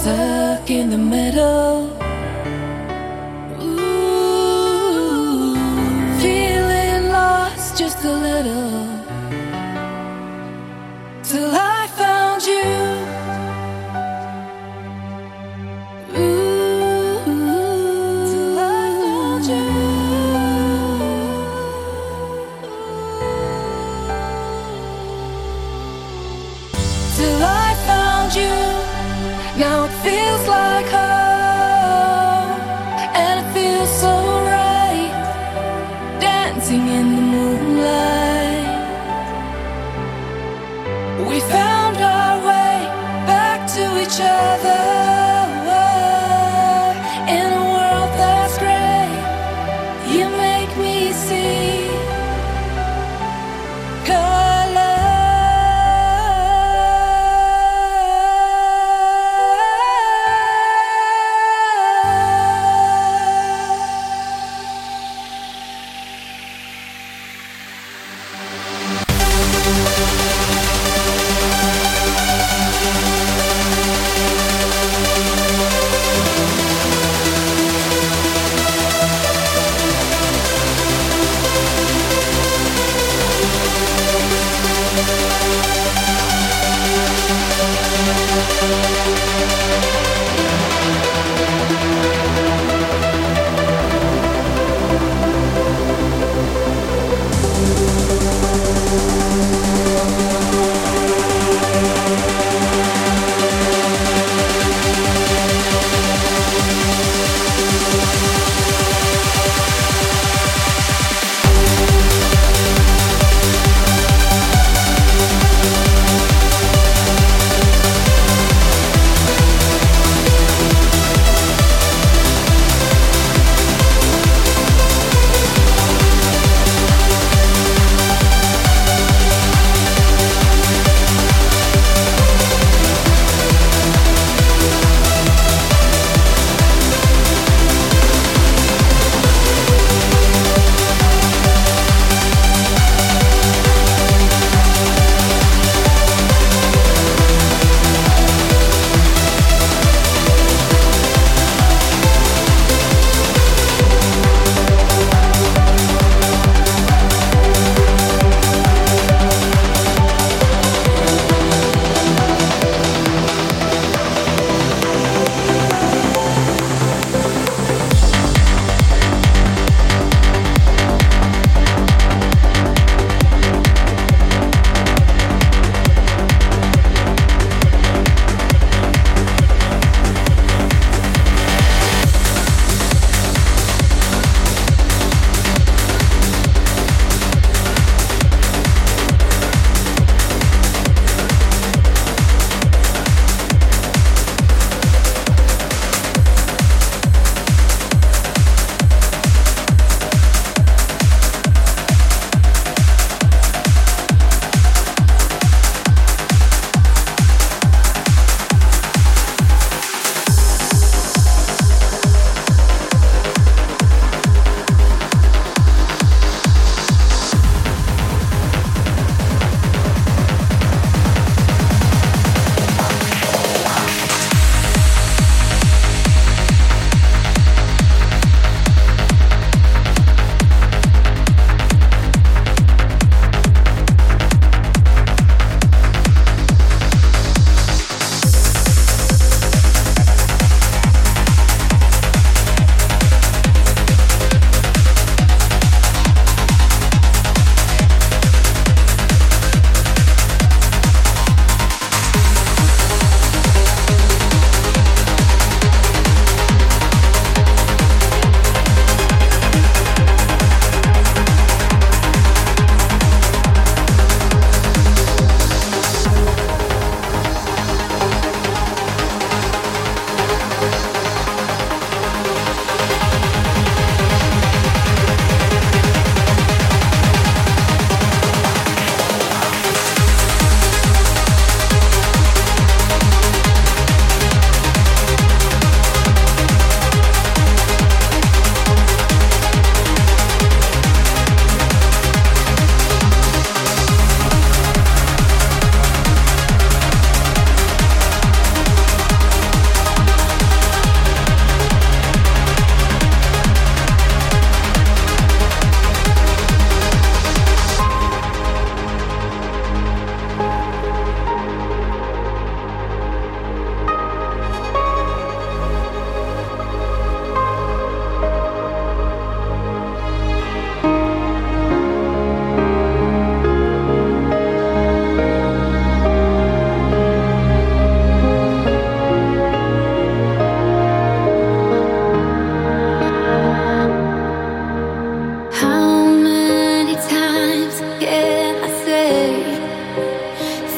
stuck in the middle.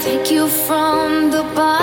Take you from the bottom.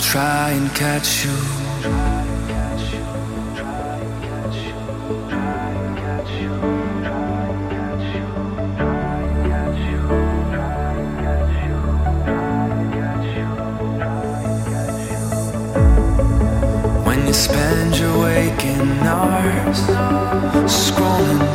will try and catch you. When you spend your waking hours scrolling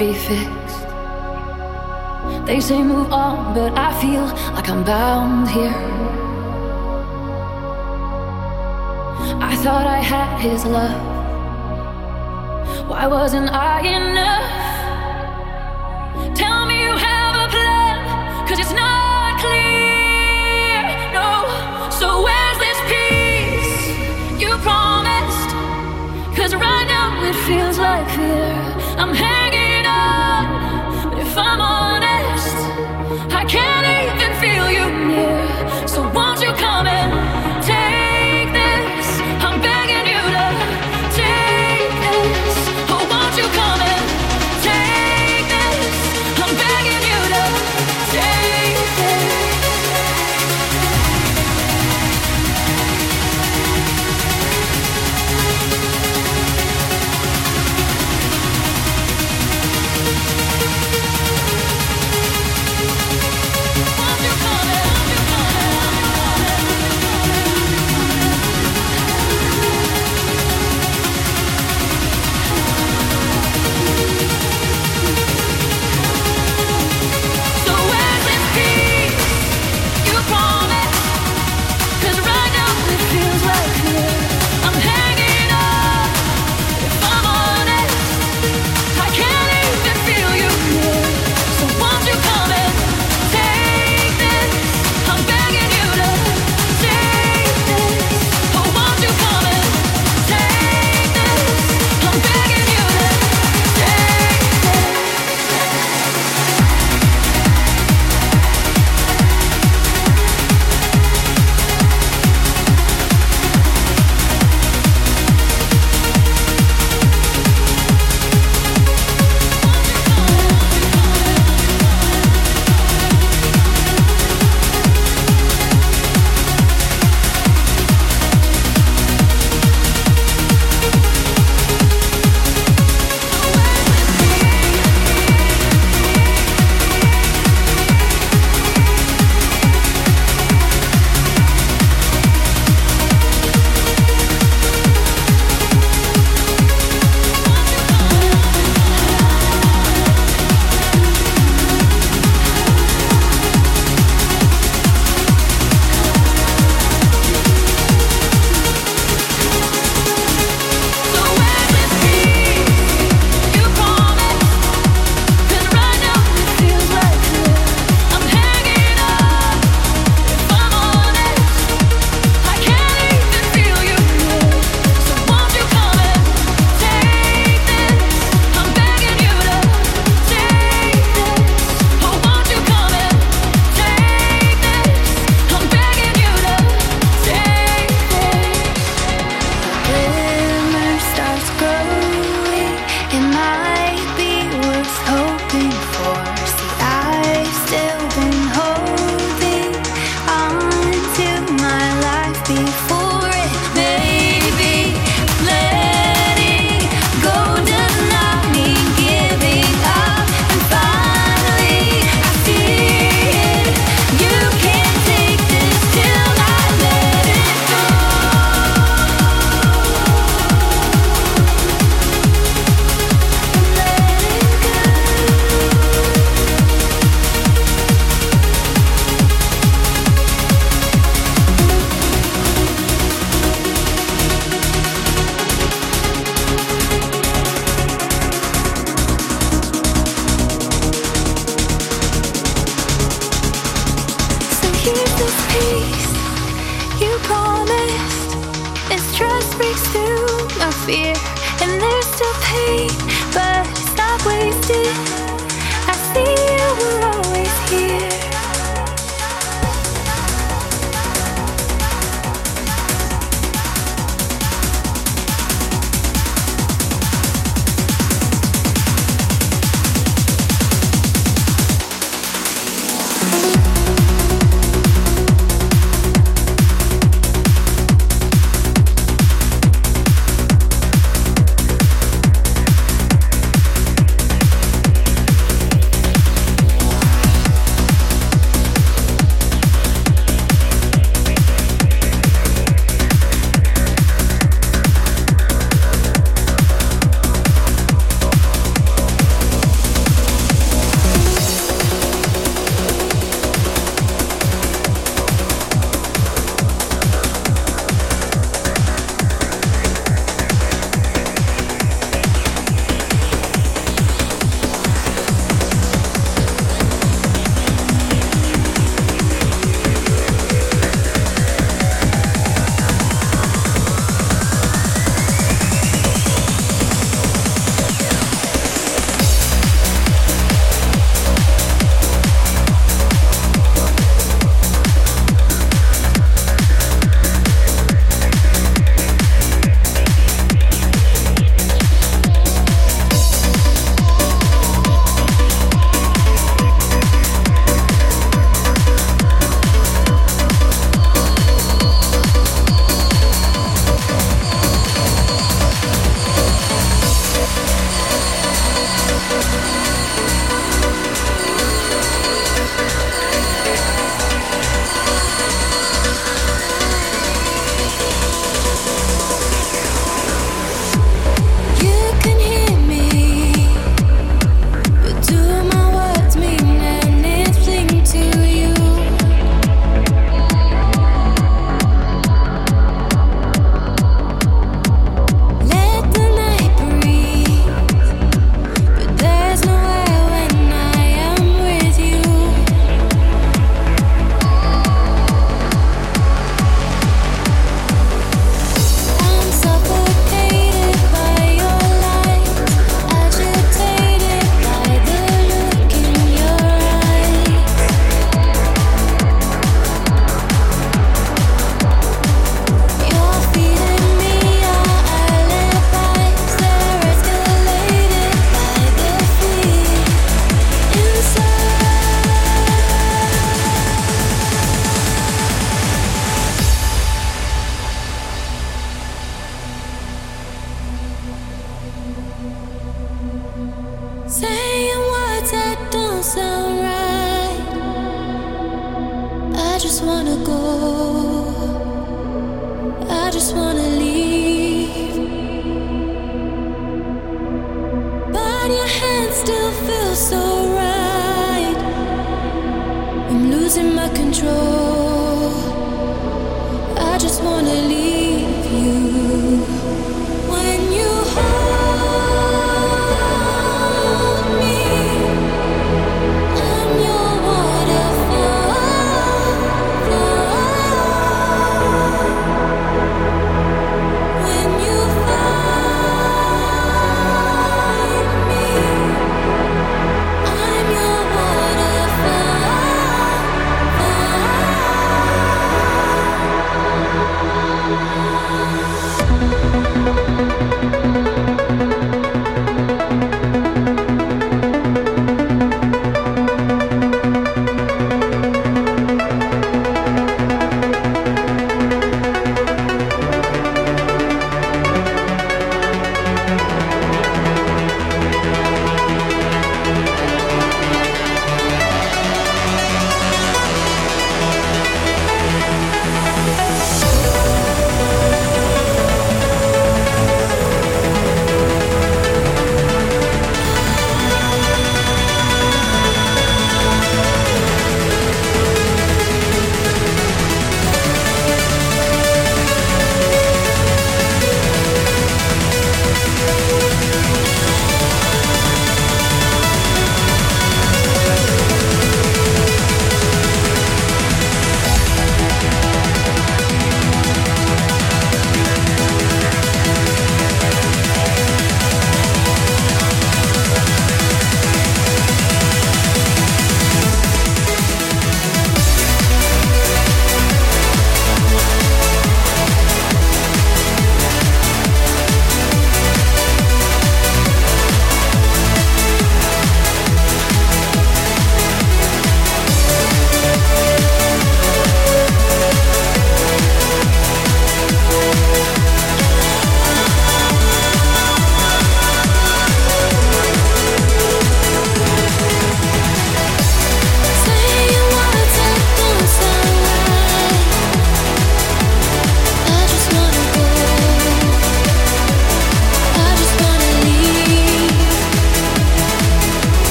be fixed. They say move on, but I feel like I'm bound here. I thought I had his love. Why wasn't I?